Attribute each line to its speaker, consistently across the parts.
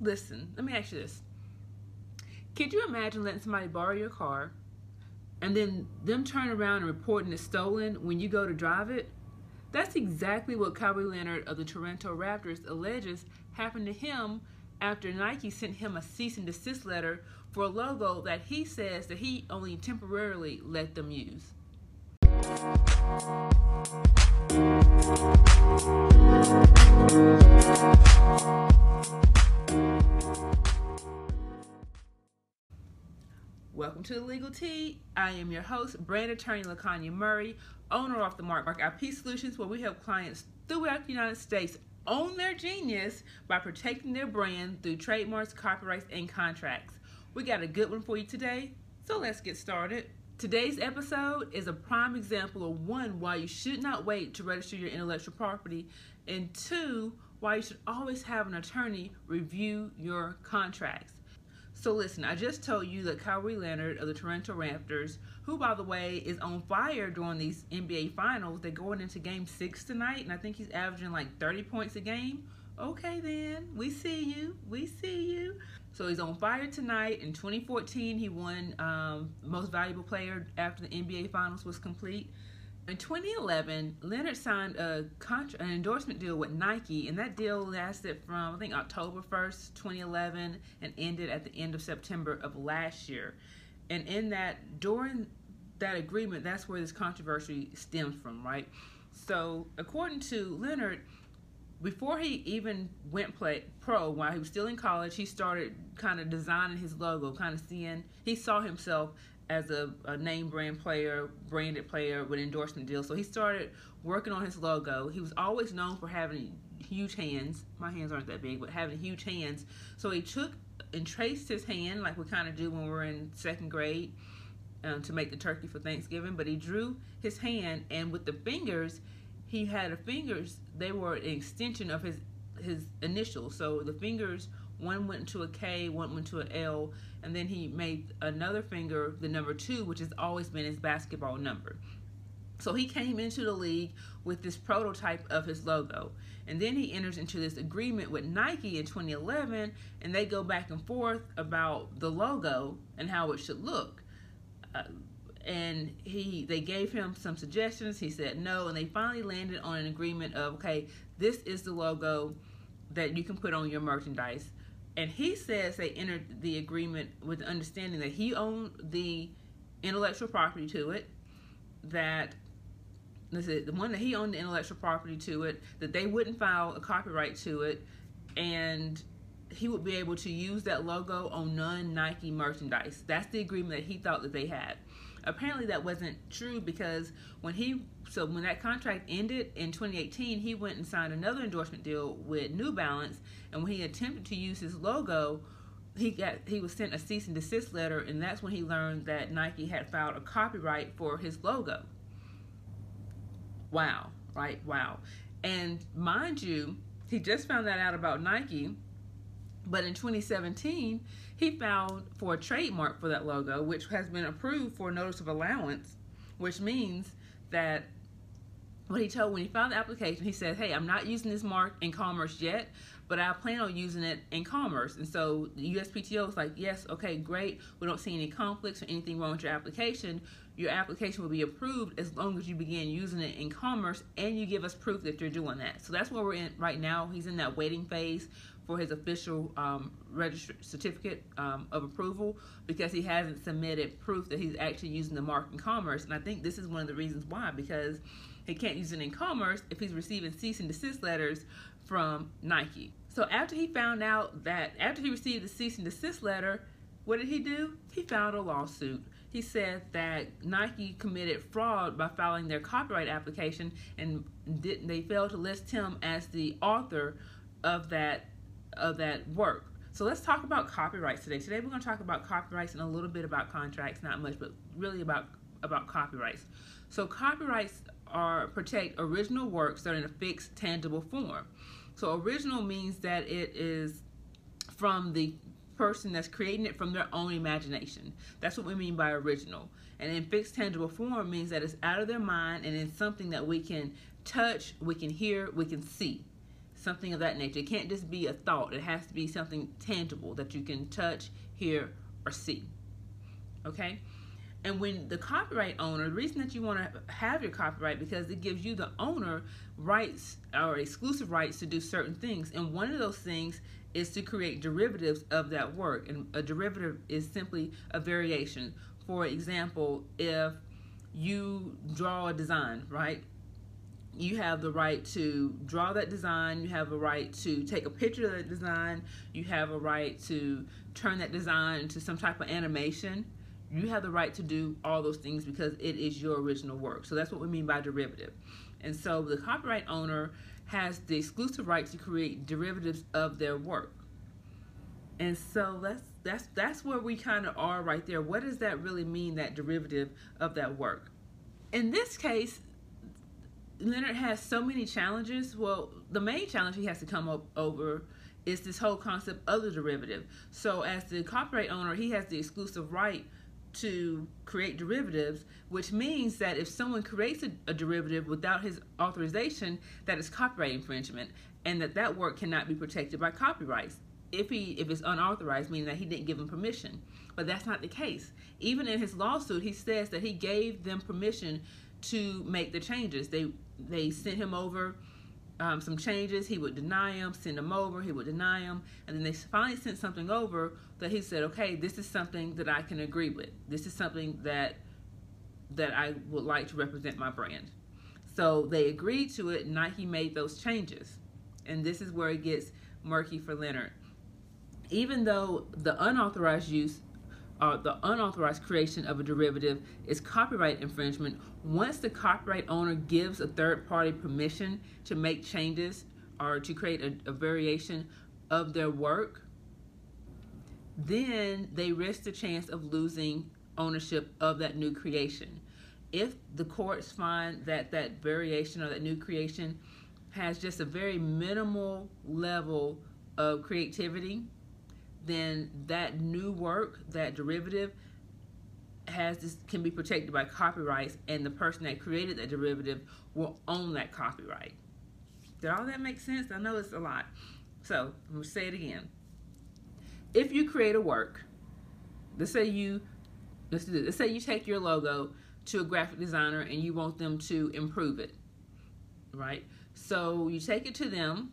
Speaker 1: Listen, let me ask you this. Could you imagine letting somebody borrow your car and then them turn around and reporting it stolen when you go to drive it? That's exactly what Kawhi Leonard of the Toronto Raptors alleges happened to him after Nike sent him a cease and desist letter for a logo that he says that he only temporarily let them use. Welcome to the Legal Tea. I am your host, brand attorney LaConya Murray, owner of the Mark Mark IP Solutions, where we help clients throughout the United States own their genius by protecting their brand through trademarks, copyrights, and contracts. We got a good one for you today, so let's get started. Today's episode is a prime example of one, why you should not wait to register your intellectual property, and two, why you should always have an attorney review your contracts. So listen, I just told you that Kawhi Leonard of the Toronto Raptors, who by the way is on fire during these NBA finals, they're going into game six tonight, and I think he's averaging like 30 points a game. Okay then, we see you, we see you. So he's on fire tonight. In 2014, he won um, most valuable player after the NBA finals was complete. In 2011, Leonard signed a contra- an endorsement deal with Nike, and that deal lasted from I think October 1st, 2011, and ended at the end of September of last year. And in that, during that agreement, that's where this controversy stems from, right? So, according to Leonard, before he even went play pro, while he was still in college, he started kind of designing his logo, kind of seeing he saw himself as a, a, name brand player, branded player with endorsement deals. So he started working on his logo. He was always known for having huge hands. My hands aren't that big, but having huge hands. So he took and traced his hand like we kind of do when we're in second grade um, to make the turkey for Thanksgiving. But he drew his hand, and with the fingers, he had the fingers. They were an extension of his his initials. So the fingers one went into a K, one went to an L, and then he made another finger the number two, which has always been his basketball number. So he came into the league with this prototype of his logo. And then he enters into this agreement with Nike in 2011, and they go back and forth about the logo and how it should look. Uh, and he they gave him some suggestions. He said no, and they finally landed on an agreement of okay, this is the logo that you can put on your merchandise and he says they entered the agreement with the understanding that he owned the intellectual property to it, that the one that he owned the intellectual property to it, that they wouldn't file a copyright to it, and he would be able to use that logo on non Nike merchandise. That's the agreement that he thought that they had. Apparently, that wasn't true because when he so when that contract ended in 2018, he went and signed another endorsement deal with New Balance, and when he attempted to use his logo, he got he was sent a cease and desist letter, and that's when he learned that Nike had filed a copyright for his logo. Wow, right? Wow. And mind you, he just found that out about Nike, but in 2017, he filed for a trademark for that logo, which has been approved for notice of allowance, which means that what he told when he filed the application, he said, "Hey, I'm not using this mark in commerce yet, but I plan on using it in commerce." And so the USPTO is like, "Yes, okay, great. We don't see any conflicts or anything wrong with your application. Your application will be approved as long as you begin using it in commerce and you give us proof that you're doing that." So that's where we're in right now. He's in that waiting phase for his official um, certificate um, of approval because he hasn't submitted proof that he's actually using the mark in commerce. And I think this is one of the reasons why because he can't use it in commerce if he's receiving cease and desist letters from Nike. So after he found out that after he received the cease and desist letter, what did he do? He filed a lawsuit. He said that Nike committed fraud by filing their copyright application and didn't they failed to list him as the author of that of that work. So let's talk about copyrights today. Today we're going to talk about copyrights and a little bit about contracts, not much, but really about about copyrights. So copyrights are protect original works that are in a fixed, tangible form. So original means that it is from the person that's creating it from their own imagination. That's what we mean by original. And in fixed, tangible form means that it's out of their mind and it's something that we can touch, we can hear, we can see. Something of that nature. It can't just be a thought. It has to be something tangible that you can touch, hear, or see. Okay? And when the copyright owner, the reason that you want to have your copyright because it gives you the owner rights or exclusive rights to do certain things. And one of those things is to create derivatives of that work. And a derivative is simply a variation. For example, if you draw a design, right? You have the right to draw that design. You have a right to take a picture of that design. You have a right to turn that design into some type of animation you have the right to do all those things because it is your original work. So that's what we mean by derivative. And so the copyright owner has the exclusive right to create derivatives of their work. And so that's that's that's where we kind of are right there. What does that really mean that derivative of that work? In this case, Leonard has so many challenges. Well, the main challenge he has to come up over is this whole concept of the derivative. So as the copyright owner, he has the exclusive right to create derivatives, which means that if someone creates a, a, derivative without his authorization, that is copyright infringement, and that that work cannot be protected by copyrights. If he if it's unauthorized, meaning that he didn't give him permission, but that's not the case. Even in his lawsuit, he says that he gave them permission to make the changes. They they sent him over um, some changes. He would deny them, send them over. He would deny them, and then they finally sent something over that he said, "Okay, this is something that I can agree with. This is something that that I would like to represent my brand." So they agreed to it, and Nike made those changes, and this is where it gets murky for Leonard. Even though the unauthorized use uh, the unauthorized creation of a derivative is copyright infringement once the copyright owner gives a third party permission to make changes or to create a, a variation of their work, then they risk the chance of losing ownership of that new creation. If the courts find that that variation or that new creation has just a very minimal level of creativity, then that new work, that derivative, has this can be protected by copyrights, and the person that created that derivative will own that copyright. Did all that make sense? I know it's a lot. So I'm gonna say it again. If you create a work, let's say you let's do this. Let's say you take your logo to a graphic designer and you want them to improve it, right? So you take it to them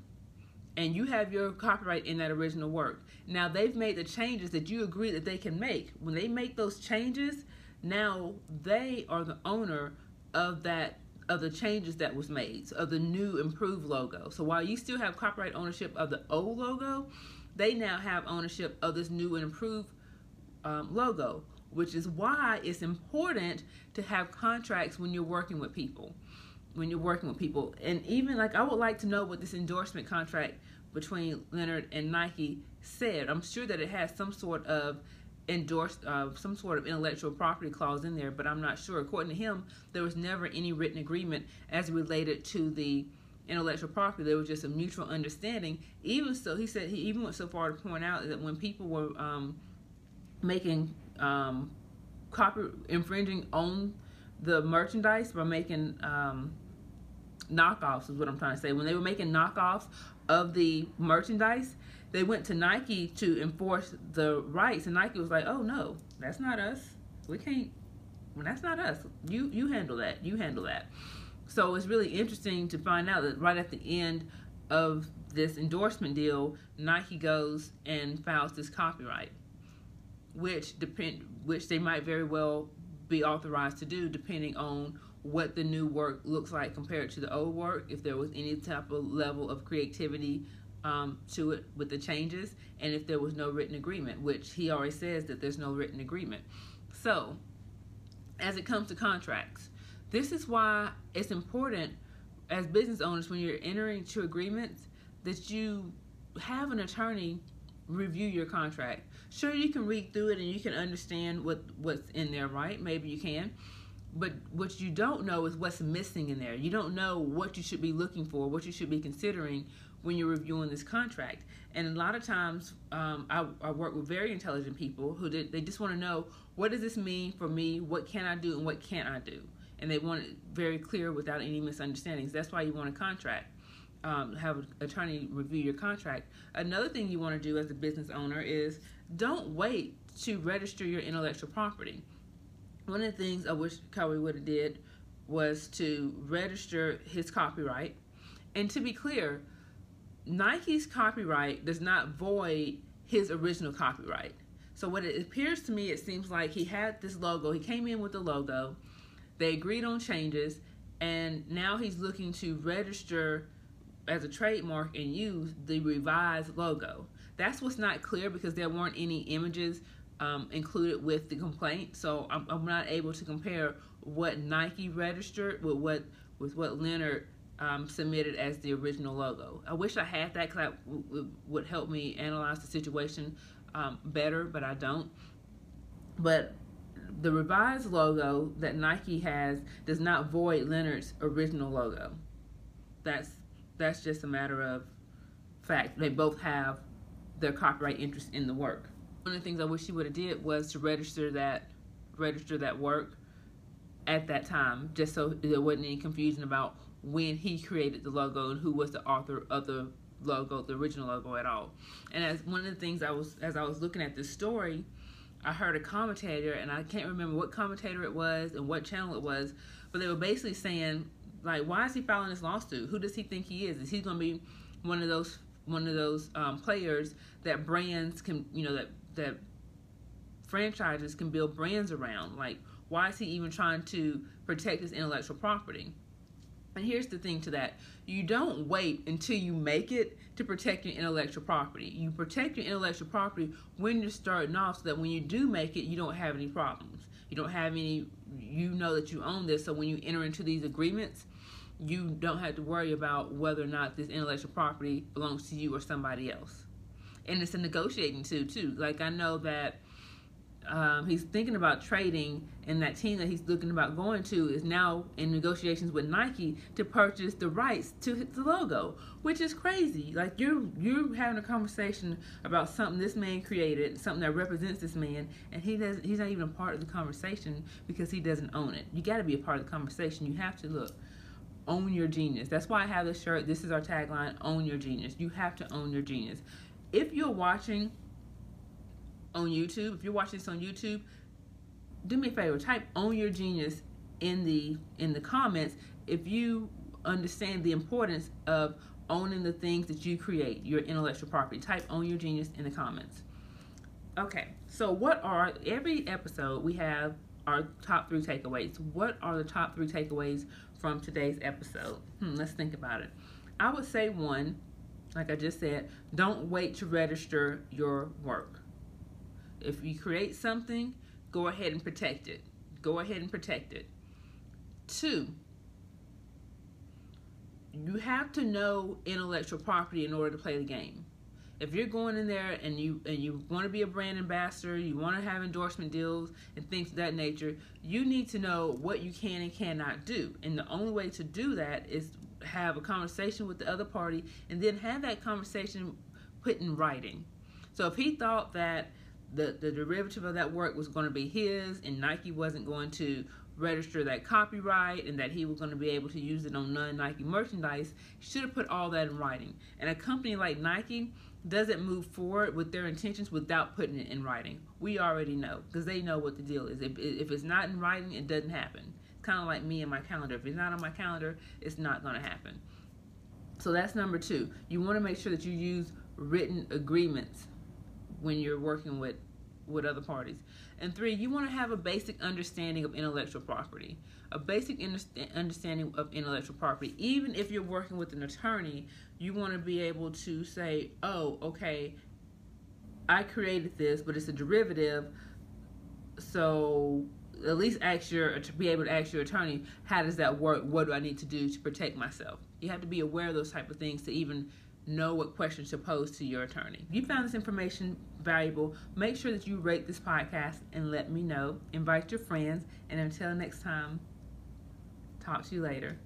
Speaker 1: and you have your copyright in that original work. Now they've made the changes that you agree that they can make. When they make those changes, now they are the owner of that of the changes that was made of the new improved logo. So while you still have copyright ownership of the old logo, they now have ownership of this new and improved um, logo, which is why it's important to have contracts when you're working with people when you're working with people. And even like I would like to know what this endorsement contract between Leonard and Nike said. I'm sure that it has some sort of endorsed uh, some sort of intellectual property clause in there, but I'm not sure. According to him, there was never any written agreement as related to the intellectual property. There was just a mutual understanding. Even so, he said he even went so far to point out that when people were um, making um, copy infringing on the merchandise by making um, knockoffs is what I'm trying to say. When they were making knockoffs of the merchandise, they went to Nike to enforce the rights, and Nike was like, "Oh no, that's not us. We can't. Well, that's not us. You you handle that. You handle that." So it's really interesting to find out that right at the end of this endorsement deal, Nike goes and files this copyright, which depend which they might very well be authorized to do depending on what the new work looks like compared to the old work, if there was any type of level of creativity um, to it with the changes, and if there was no written agreement, which he already says that there's no written agreement. So, as it comes to contracts, this is why it's important as business owners when you're entering into agreements that you have an attorney review your contract. Sure, you can read through it and you can understand what what's in there, right? Maybe you can but what you don't know is what's missing in there. You don't know what you should be looking for, what you should be considering when you're reviewing this contract. And a lot of times, um, I, I, work with very intelligent people who did, they just want to know what does this mean for me? What can I do and what can't I do? And they want it very clear without any misunderstandings. That's why you want a contract. um, have an attorney review your contract. Another thing you want to do as a business owner is don't wait to register your intellectual property. One of the things I wish Kawhi would have did was to register his copyright. And to be clear, Nike's copyright does not void his original copyright. So what it appears to me, it seems like he had this logo. He came in with the logo. They agreed on changes, and now he's looking to register as a trademark and use the revised logo. That's what's not clear because there weren't any images um, included with the complaint, so I'm, I'm, not able to compare what Nike registered with what with what Leonard um, submitted as the original logo. I wish I had that because that would help me analyze the situation um, better, but I don't. But the revised logo that Nike has does not void Leonard's original logo. That's that's just a matter of fact. They both have their copyright interest in the work. One of the things I wish he would have did was to register that register that work at that time, just so there wasn't any confusion about when he created the logo and who was the author of the logo, the original logo at all. And as one of the things I was as I was looking at this story, I heard a commentator, and I can't remember what commentator it was and what channel it was, but they were basically saying, like, why is he filing this lawsuit? Who does he think he is? Is he going to be one of those one of those um, players that brands can, you know, that that franchises can build brands around? Like, why is he even trying to protect his intellectual property? And here's the thing to that you don't wait until you make it to protect your intellectual property. You protect your intellectual property when you're starting off so that when you do make it, you don't have any problems. You don't have any, you know that you own this. So when you enter into these agreements, you don't have to worry about whether or not this intellectual property belongs to you or somebody else. And it's a negotiating too, too. Like I know that um, he's thinking about trading, and that team that he's looking about going to is now in negotiations with Nike to purchase the rights to the logo, which is crazy. Like you're you're having a conversation about something this man created, something that represents this man, and he doesn't. he's not even a part of the conversation because he doesn't own it. You got to be a part of the conversation. You have to look. Own your genius. That's why I have this shirt. This is our tagline, own your genius. You have to own your genius. If you're watching on YouTube, if you're watching this on YouTube, do me a favor, type own your genius in the in the comments if you understand the importance of owning the things that you create, your intellectual property. Type own your genius in the comments. Okay, so what are every episode we have our top three takeaways. What are the top three takeaways from today's episode? Hmm, let's think about it. I would say one, like I just said, don't wait to register your work. If you create something, go ahead and protect it. Go ahead and protect it. Two, you have to know intellectual property in order to play the game. If you're going in there and you and you want to be a brand ambassador, you want to have endorsement deals and things of that nature, you need to know what you can and cannot do. And the only way to do that is have a conversation with the other party and then have that conversation put in writing. So if he thought that the, the derivative of that work was going to be his and Nike wasn't going to register that copyright and that he was going to be able to use it on non-Nike merchandise, should have put all that in writing. And a company like Nike doesn't move forward with their intentions without putting it in writing. We already know because they know what the deal is. If, if it's not in writing, it doesn't happen. Kind of like me and my calendar. If it's not on my calendar, it's not going to happen. So that's number two. You want to make sure that you use written agreements when you're working with with other parties. And three, you want to have a basic understanding of intellectual property. A basic understanding of intellectual property. Even if you're working with an attorney, you want to be able to say, oh, okay, I created this, but it's a derivative. So at least ask your to be able to ask your attorney, how does that work? What do I need to do to protect myself? You have to be aware of those type of things to even know what questions to pose to your attorney. If you found this information valuable, make sure that you rate this podcast and let me know. Invite your friends, and until next time, talk to you later.